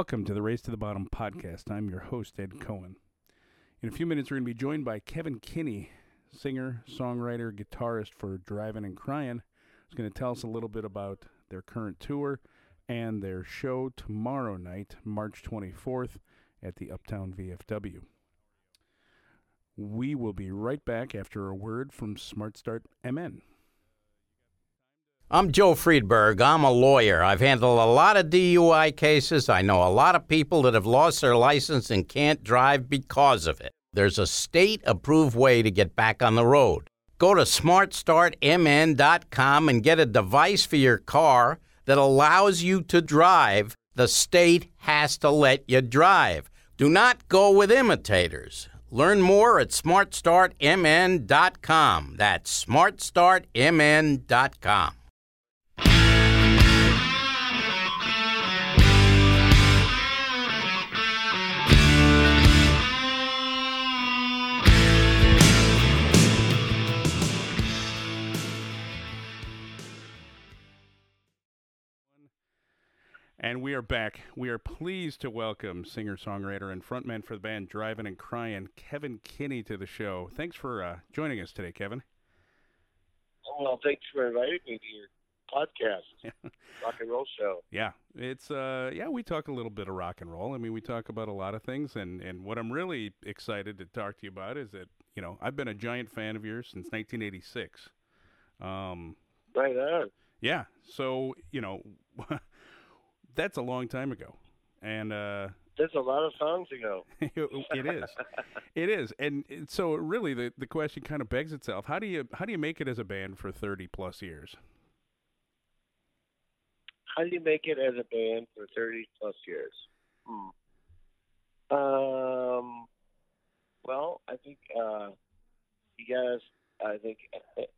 Welcome to the Race to the Bottom podcast. I'm your host, Ed Cohen. In a few minutes, we're going to be joined by Kevin Kinney, singer, songwriter, guitarist for Drivin' n' Cryin'. He's going to tell us a little bit about their current tour and their show tomorrow night, March 24th, at the Uptown VFW. We will be right back after a word from Smart Start MN. I'm Joe Friedberg. I'm a lawyer. I've handled a lot of DUI cases. I know a lot of people that have lost their license and can't drive because of it. There's a state approved way to get back on the road. Go to smartstartmn.com and get a device for your car that allows you to drive. The state has to let you drive. Do not go with imitators. Learn more at smartstartmn.com. That's smartstartmn.com. And we are back. We are pleased to welcome singer, songwriter, and frontman for the band Drivin' n' Cryin', Kevin Kinney, to the show. Thanks for uh, joining us today, Kevin. Well, thanks for inviting me to your podcast, rock and roll show. Yeah, it's uh, yeah, we talk a little bit of rock and roll. I mean, we talk about a lot of things, and and what I'm really excited to talk to you about is that you know I've been a giant fan of yours since 1986. Um, right on. Yeah, so you know. that's a long time ago, and uh, that's a lot of songs ago. it is, it is, and so really the the question kind of begs itself: How do you how do you make it as a band for thirty plus years? How do you make it as a band for thirty plus years? Hmm. Um. Well, I think uh, you guys. I think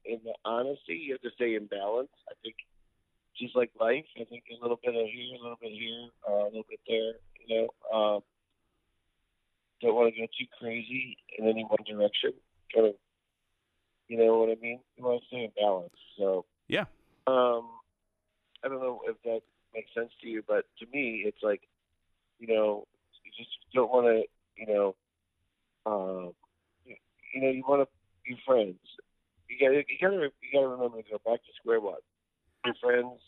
in the honesty, you have to stay in balance. I think just like life. I think a little bit of here, a little bit here, uh, a little bit there. You know, um, don't want to go too crazy in any one direction. Kind of, you know what I mean. You want to stay in balance. So yeah. Um, I don't know if that makes sense to you, but to me, it's like, you know, you just don't want to, you know, um, you, you know, you want to be friends. You got you got to you got to remember to go back to square one your friends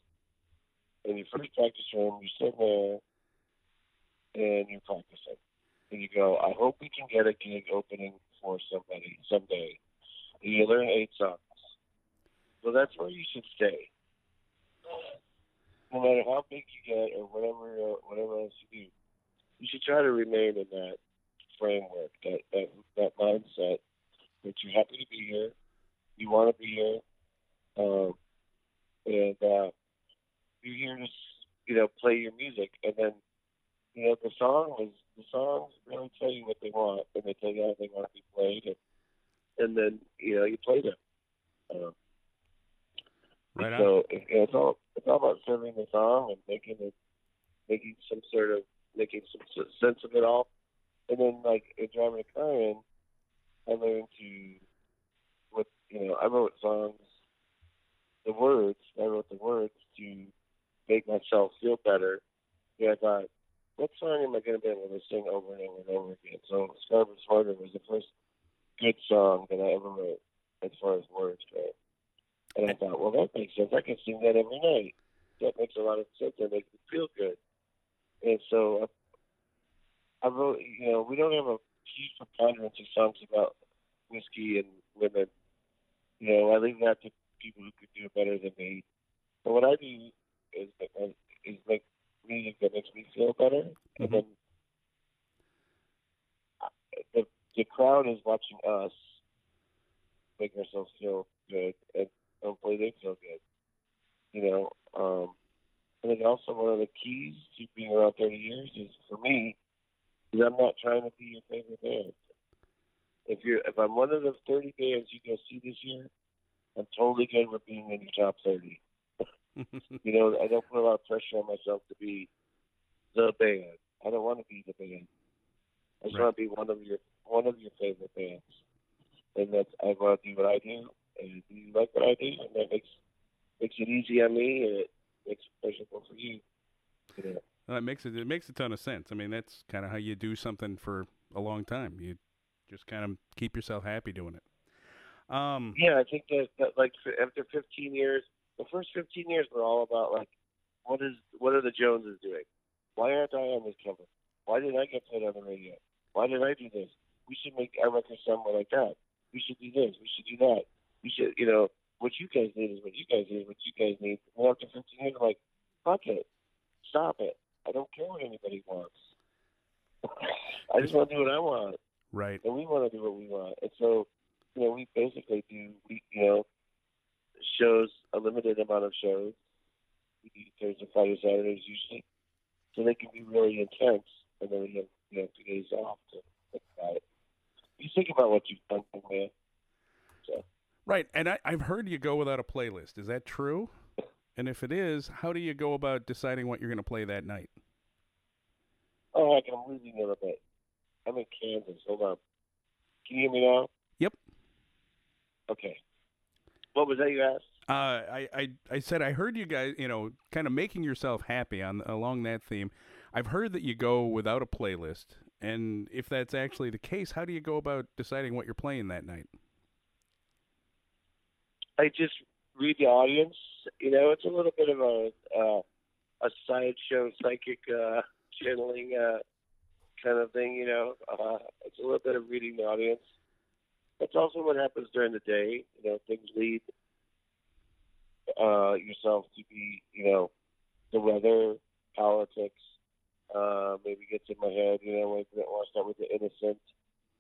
in your first practice room, you sit there and you're practicing. And you go, I hope we can get a gig opening for somebody someday. And you learn eight songs. So that's where you should stay. No matter how big you get or whatever uh, whatever else you do, you should try to remain in that framework, that that that mindset that you're happy to be here, you want to be here, um, and uh, you're here to you know play your music, and then you know the song was the songs really tell you what they want, and they tell you how they want to be played, and and then you know you play them. Um, right on. So it, it's all it's all about serving the song and making it making some sort of making some sense of it all, and then like in driving a car in, I learned to what you know I wrote songs the words. I wrote the words to make myself feel better. Yeah, I thought, what song am I going to be able to sing over and over and over again? So Scarred but Smarter was the first good song that I ever wrote as far as words go. And I thought, well, that makes sense. I can sing that every night. That makes a lot of sense. That makes me feel good. And so I, I wrote, you know, we don't have a huge preponderance of songs about whiskey and women. You know, I leave that to people who could do it better than me. But what I do is is make music that makes me feel better, mm-hmm. and then the the crowd is watching us make ourselves feel good, and hopefully they feel good. You know, um, I think also one of the keys to being around 30 years is for me is I'm not trying to be your favorite band. If you're if I'm one of the 30 bands you go see this year, I'm totally good with being in the top 30. you know, I don't put a lot of pressure on myself to be the band. I don't want to be the band. I just right. want to be one of your one of your favorite bands, and that's I want to do what I do, and you like what I do, and that makes makes it easy on me, and it makes it pleasurable for you. know? Well, it makes it it makes a ton of sense. I mean, that's kind of how you do something for a long time. You just kind of keep yourself happy doing it. Um, Yeah, I think that, that like after 15 years, the first 15 years were all about like, what is what are the Joneses doing? Why aren't I on this cover? Why did I get played on the radio? Why did I do this? We should make our record somewhere like that. We should do this. We should do that. We should, you know, what you guys need is what you guys need. What you guys need. And after 15 years, I'm like, fuck it, stop it. I don't care what anybody wants. I just want to do what I want right. and we want to do what we want. And so, you know, we basically do, we, you know, shows, a limited amount of shows. We do Thursday, Friday, Saturdays usually. So they can be really intense, and then we have, you know, two days off to think about it. You think about what you've done, for man. Right. And I, I've heard you go without a playlist. Is that true? And if it is, how do you go about deciding what you're going to play that night? Oh, heck, I'm losing a bit. I'm in Kansas. Hold on. Can you hear me now? Okay. What was that you asked? Uh, I, I, I said I heard you guys, you know, kind of making yourself happy on along that theme. I've heard that you go without a playlist, and if that's actually the case, how do you go about deciding what you're playing that night? I just read the audience. You know, it's a little bit of a uh, a sideshow psychic uh, channeling uh, kind of thing. You know, uh, it's a little bit of reading the audience. That's also what happens during the day. You know, things lead uh, yourself to be, you know, the weather, politics. Uh, maybe gets in my head. You know, like I want to start with the innocent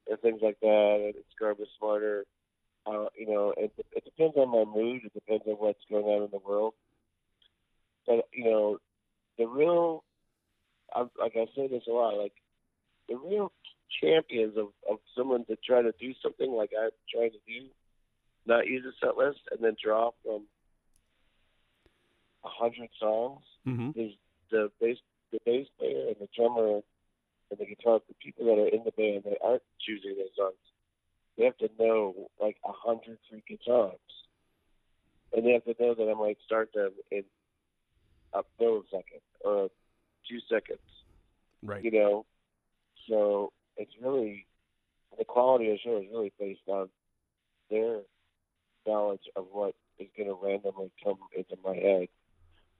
and things like that. It's garbage smarter uh, you know, it, it depends on my mood. It depends on what's going on in the world. But you know, the real, I'm, like I say this a lot, like the real champions of of someone to try to do something like I'm trying to do, not use a set list and then draw from a hundred songs Mm-hmm. is the bass the bass player and the drummer and the guitar the people that are in the band that aren't choosing those songs. They have to know like a hundred freaking songs. And they have to know that I might start them in a millisecond or two seconds. Right. You know? So it's really the quality of the show is really based on their knowledge of what is gonna randomly come into my head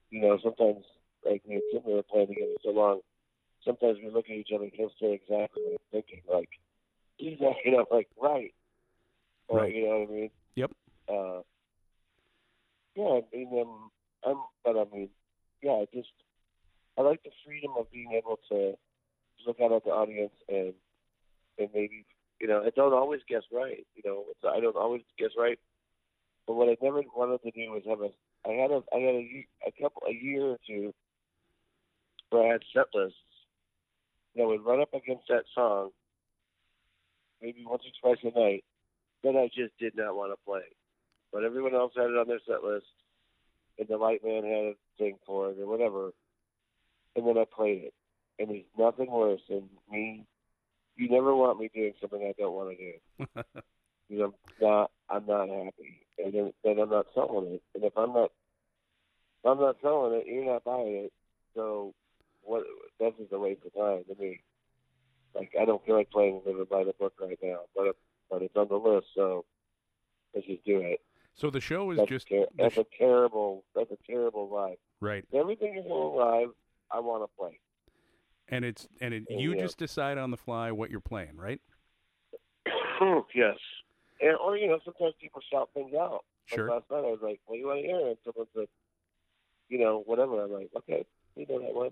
you know, sometimes like me and Tim were playing together so long, sometimes we look at each other and he'll say exactly what I'm thinking. Like, he's like, you know, like, right. Or, Right. you know what I mean? Yep. Uh, yeah, I mean, um, I'm, but I mean, yeah, I just, I like the freedom of being able to look out at the audience and, and maybe, you know, I don't always guess right. You know, it's, I don't always guess right. But what I never wanted to do was have a I had a I had a, a couple a year or two where I had set lists that would run up against that song maybe once or twice a night that I just did not want to play. But everyone else had it on their set list and the light man had a thing for it or whatever. And then I played it. And there's nothing worse than me you never want me doing something I don't want to do. you know, I'm not I'm not happy, and then, then I'm not selling it. And if I'm not, if I'm not selling it, you're not buying it. So, what? That's just a waste of time to me. Like I don't feel like playing Living by the Book right now, but but it's on the list, so let's just do it. So the show is That's, just ter- that's sh- a terrible. That's a terrible vibe. right, Everything doing live, I want to play. And it's and it, you yeah. just decide on the fly what you're playing, right? yes. And, or you know, sometimes people shout things out. Sure. Like last night, I was like, "What do you want to hear?" And someone said, "You know, whatever." I'm like, "Okay, you know that one."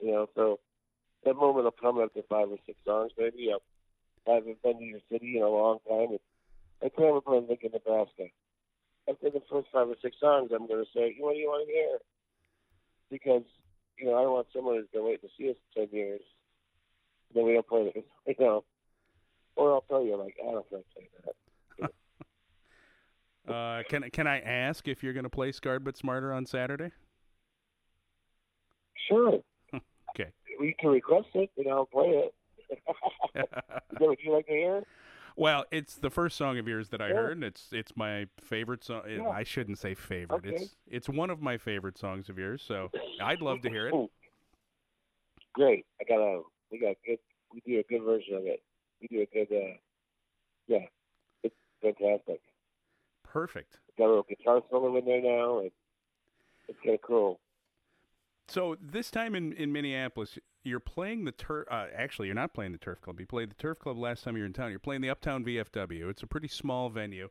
You know, so that moment will come after five or six songs, maybe. I haven't been to your city in a long time. And I can never play Lincoln, Nebraska. After the first five or six songs, I'm going to say, "What do you want to hear?" Because you know, I don't want someone who's going to wait to see us ten years. Then we don't play it, you know. Or I'll tell you, like, I don't feel like that. Uh, can can I ask if you're going to play Scarred but Smarter on Saturday? Sure. Okay. We can request it, and I'll play it. Is that what you like to hear? Well, it's the first song of yours that I Yeah. heard, and it's it's my favorite song. Yeah. I shouldn't say favorite. Okay. It's it's one of my favorite songs of yours. So I'd love to hear it. Great. I got a we got good. We do a good version of it. We do a good. Uh, yeah, it's fantastic. Perfect. Got a little guitar solo in there now, and it's kind of cool. So this time in, in Minneapolis, you're playing the turf. Uh, actually, you're not playing the turf club. You played the turf club last time you were in town. You're playing the Uptown VFW. It's a pretty small venue.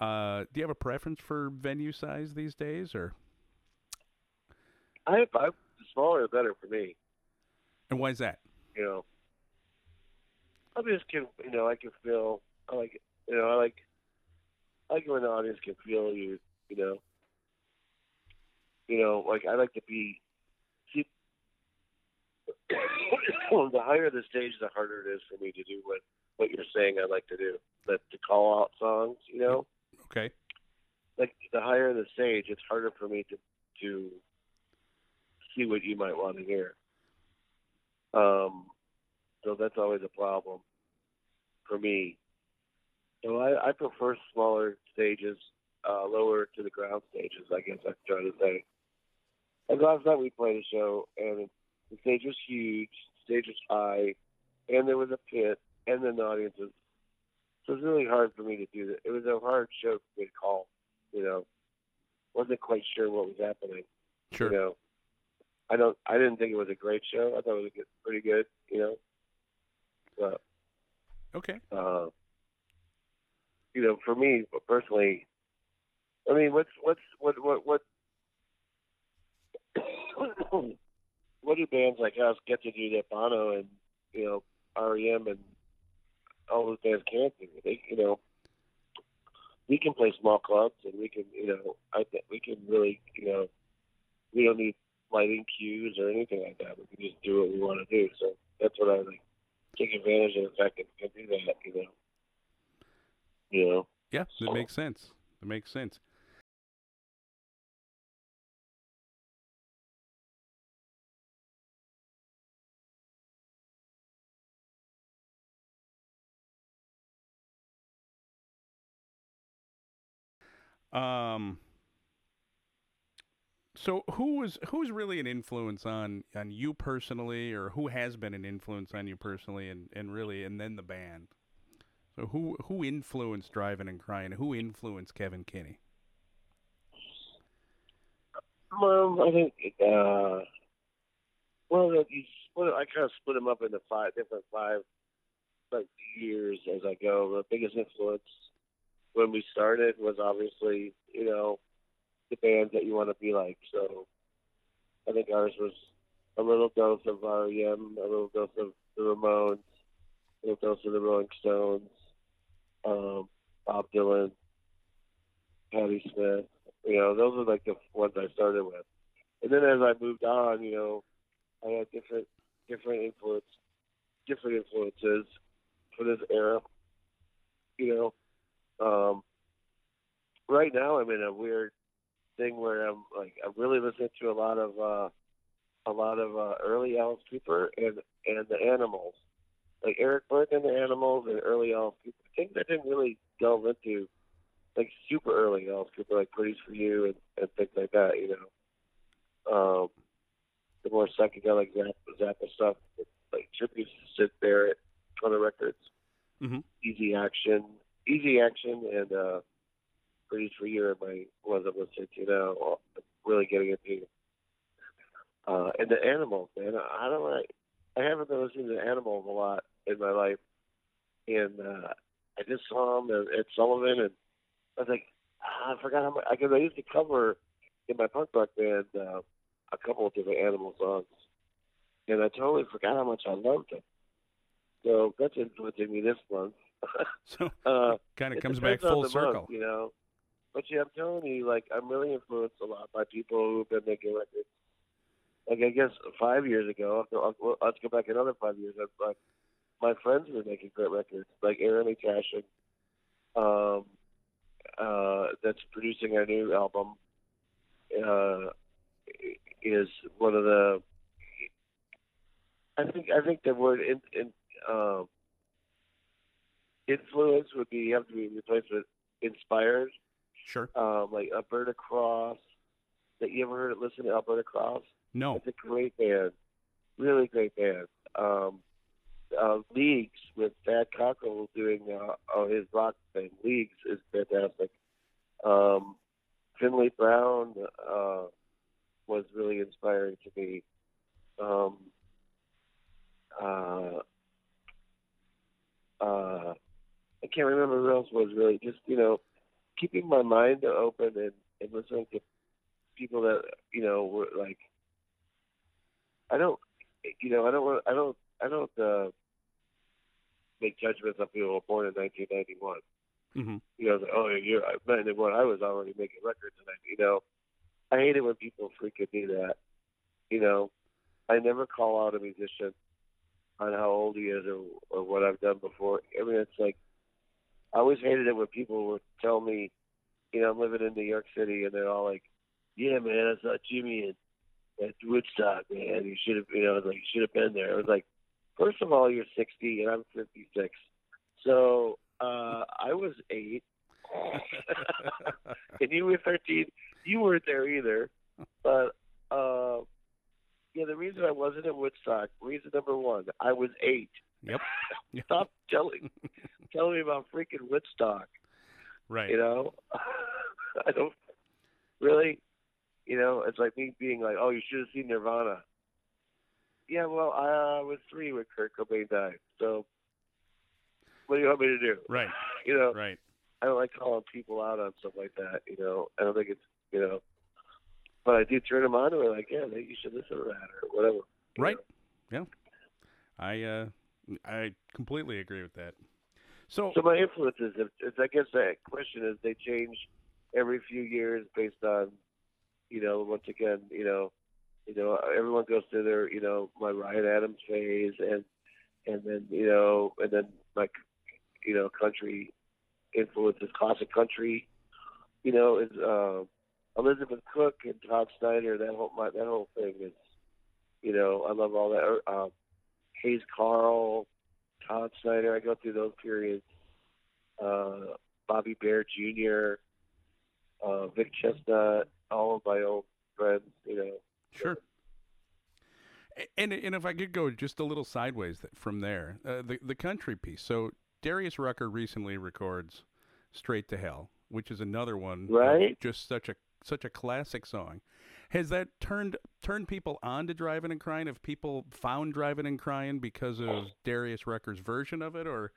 Uh, do you have a preference for venue size these days, or I, I the smaller the better for me. and why is that? You know, I just can you know I can feel I like. You know I like I like when the audience can feel you. You know, you know like I like to be. The higher the stage, the harder it is for me to do what what you're saying. I like to do that to call out songs. You know. Okay. like the higher the stage, it's harder for me to to see what you might want to hear. Um, so that's always a problem for me. So I, I prefer smaller stages, uh, lower to the ground stages. I guess I'm trying to say. Like last night we played a show, and the stage was huge, the stage was high, and there was a pit, and then the audience was. So it was really hard for me to do that. It was a hard show for me to call. You know, wasn't quite sure what was happening. Sure. You know, I don't. I didn't think it was a great show. I thought it was good, pretty good. You know, but Okay. uh, you know, for me personally, I mean, what's what's what what what what do bands like us get to do that Bono and you know REM and all those bands can't do? They, you know, we can play small clubs and we can, you know, I think we can really, you know, we don't need lighting cues or anything like that. We can just do what we want to do. So that's what I like. Take advantage of the fact that we can do that. You know. You know. Yeah, that makes sense. That makes sense. Um. So who was who's really an influence on on you personally, or who has been an influence on you personally, and and really, and then the band. So who who influenced Drivin' n' Cryin'? Who influenced Kevin Kinney? Um, I think. Uh, well, you split. I kind of split them up into five different five like years as I go. The biggest influence when we started was obviously, you know, the bands that you want to be like. So I think ours was a little dose of REM, a little dose of the Ramones, a little dose of the Rolling Stones, um, Bob Dylan, Patti Smith. You know, those are like the ones I started with. And then as I moved on, you know, I had different different influence different influences for this era. You know, um, right now I'm in a weird thing where I'm like I'm really listening to a lot of uh, a lot of uh, early Alice Cooper and and the Animals, like Eric Burdon and the Animals and early Alice Cooper. Things I didn't really delve into, like super early Alice Cooper, like Pretties for You and, and things like that. You know, um, the more psychedelic Zappa, Zappa stuff, like Chip used to sit there on the records. Mhm. Easy Action, Easy Action, and uh, Pretties for You are my ones I'm listening to now. Really getting into. Uh, and the animals, man. I don't like. I haven't been listening to animals a lot in my life, and uh, I just saw them at, at Sullivan, and I was like, ah, I forgot how much. Because I used to cover in my punk rock band uh, a couple of different animal songs, and I totally forgot how much I loved them. So that's influencing me this month. So uh, kind of comes back full circle. month, you know. But yeah, I'm telling you, like I'm really influenced a lot by people who've been making records. Like I guess five years ago, I'll, I'll, let's go back another five years. I, like my friends were making great records, like Aaron Lee Tasjan, um, uh, that's producing our new album. Uh, is one of the. I think I think the word in, in um, influence would be have to be replaced with inspired. Sure. Um, like Alberta Cross. That you ever heard Of, listen to Alberta Cross? No. It's a great band. really great band. Um, uh, Leagues with Thad Cockrell doing uh, oh, his rock thing. Leagues is fantastic. Um, Finley Brown uh, was really inspiring to me. Um, uh, uh, I can't remember who else was really just you know keeping my mind open and, and listening to people that you know were like I don't you know I don't want I don't I don't uh, make judgments on people who were born in 1991. Mm-hmm. You know, like, oh, you're 91. I was already making records, and I, you know, I hate it when people freaking do that. You know, I never call out a musician on how old he is or or what I've done before. I mean, it's like I always hated it when people would tell me, you know, I'm living in New York City, and they're all like, "Yeah, man, I saw Jimi at, at Woodstock, man. You should have, you know, like you should have been there." I was like, first of all, you're 60 and I'm 56, so uh, I was eight, and you were 13. You weren't there either, but. Uh, yeah, the reason I wasn't at Woodstock, reason number one, I was eight. Yep. Yep. Stop telling telling me about freaking Woodstock. Right. You know, I don't really. You know, it's like me being like, "Oh, you should have seen Nirvana." Yeah, well, I uh, was three when Kurt Cobain died. So, what do you want me to do? Right. You know, Right. I don't like calling people out on stuff like that. You know, I don't think it's you know, but I do turn them on and we're like, yeah, you should listen to that or whatever. Right. know. I uh, I completely agree with that. So, So my influences, if, if I guess the question is, they change every few years based on, you know, once again, you know, you know, everyone goes through their, you know, my Ryan Adams phase, and and then you know, and then my, you know, country influences, classic country, you know, is uh, Elizabeth Cook and Todd Snider. That whole my, that whole thing is, you know, I love all that. Uh, Hayes Carll, Todd Snider. I go through those periods. Uh, Bobby Bare Jr., uh, Vic Chesnutt, all of my old friends. You know, Sure. And and if I could go just a little sideways from there, uh, the the country piece. So Darius Rucker recently records "Straight to Hell," which is another one, Right. Just such a such a classic song. Has that turned turned people on to Drivin' n' Cryin'? Have people found Drivin' n' Cryin' because of Darius Rucker's version of it, or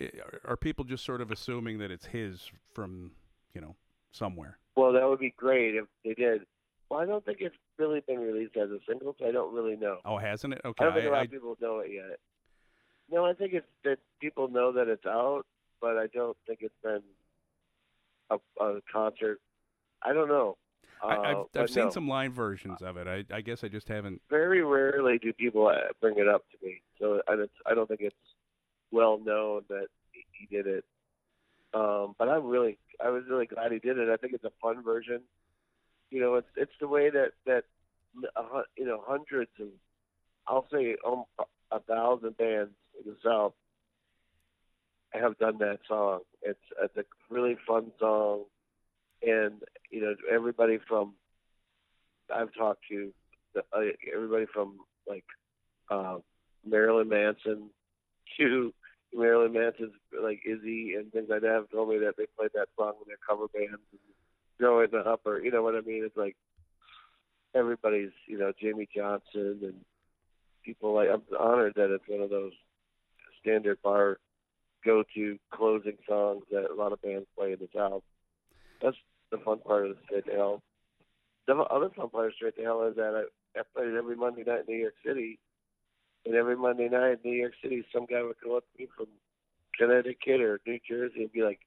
are- are people just sort of assuming that it's his from you know somewhere? well, that would be great if they did. Well, I don't think it's really been released as a single, so I don't really know. Oh, hasn't it? Okay, I don't think a lot I- of people know it yet. No, I think it's that people know that it's out, but I don't think it's been a, a concert. I don't know. Uh, I, I've, I've seen no. some live versions of it. I, I guess I just haven't. Very rarely do people uh, bring it up to me, so and it's, I don't think it's well known that he- did it. Um, but I'm really, I was really glad he did it. I think it's a fun version. You know, it's it's the way that that you know hundreds of, I'll say um, a thousand bands in the South have done that song. It's it's a really fun song, and you know everybody from I've talked to, the, uh, everybody from like uh, Marilyn Manson to Marilyn Manson's like Izzy and things like that have told me that they played that song in their cover bands and Joe in the Upper. You know what I mean? It's like everybody's you know Jamey Johnson and people like I'm honored that it's one of those standard bar go to closing songs that a lot of bands play in the South. That's the fun part of the Straight to Hell. The other fun part of Straight to Hell is that I, I played every Monday night in New York City. And every Monday night in New York City, some guy would come up to me from Connecticut or New Jersey and be like,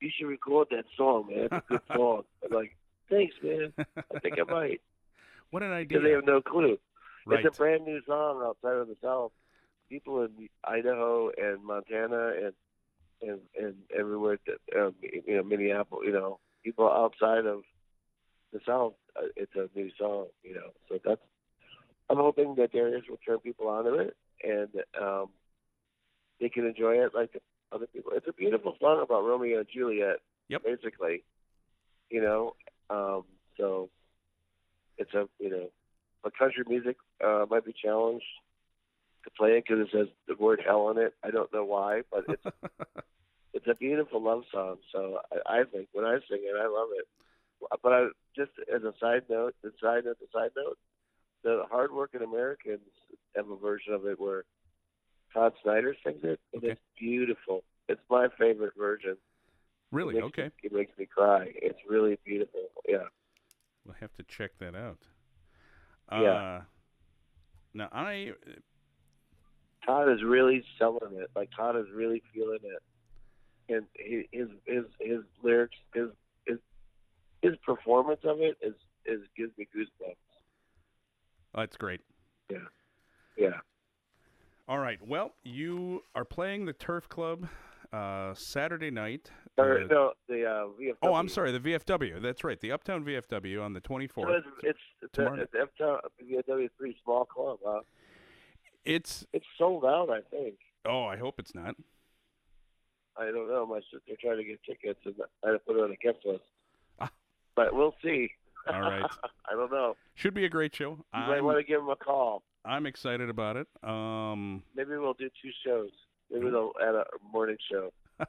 You should record that song, man. It's a good song. I'm like, Thanks, man. I think I might. what an Because they have no clue. Right. It's a brand new song outside of the South. People in Idaho and Montana and and and everywhere, that, um, you know, Minneapolis, you know, people outside of the South, uh, it's a new song, you know. So that's I'm hoping that Darius will turn people onto it and um, they can enjoy it like other people. It's a beautiful song about Romeo and Juliet, Yep. basically, you know. Um, so it's a you know, but country music uh, might be challenged to play it because it says the word hell in it. I don't know why, but it's it's a beautiful love song. So I, I think when I sing it, I love it. But I just as a side note, the side note, the side note, the hardworking Americans have a version of it where Todd Snider sings it, and Okay. it's beautiful. It's my favorite version. Really? It Okay. Me, it makes me cry. It's really beautiful. Yeah. We'll have to check that out. Yeah. Uh, now I Todd is really selling it. Like Todd is really feeling it, and his his his lyrics, his his his performance of it is is gives me goosebumps. oh, that's great. Yeah. Yeah. All right. Well, you are playing the Turf Club uh, Saturday night. Or Uh, no, the uh, VFW. oh, I'm sorry, the VFW. That's right, the Uptown VFW on the So 24th. it's it's, it's, it's uptown VFW is a pretty small club. Huh? It's It's sold out, I think. oh, I hope it's not. I don't know. My sister tried to get tickets, and I had to put it on a guest list. Ah. But we'll see. All right. I don't know. Should be a great show. You might I'm, want to give him a call. I'm excited about it. Um, Maybe we'll do two shows. Maybe they'll add a morning show.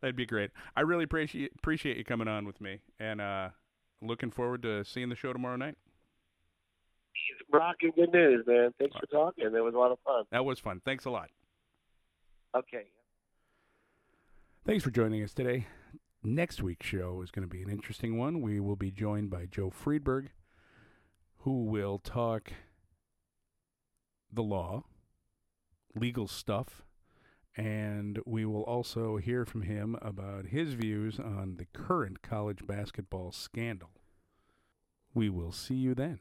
that'd be great. I really appreciate appreciate you coming on with me, and uh, looking forward to seeing the show tomorrow night. He's rocking good news, man. Thanks for talking. It was a lot of fun. That was fun. Thanks a lot. Okay. Thanks for joining us today. Next week's show is going to be an interesting one. We will be joined by Joe Friedberg, who will talk the law, legal stuff, and we will also hear from him about his views on the current college basketball scandal. We will see you then.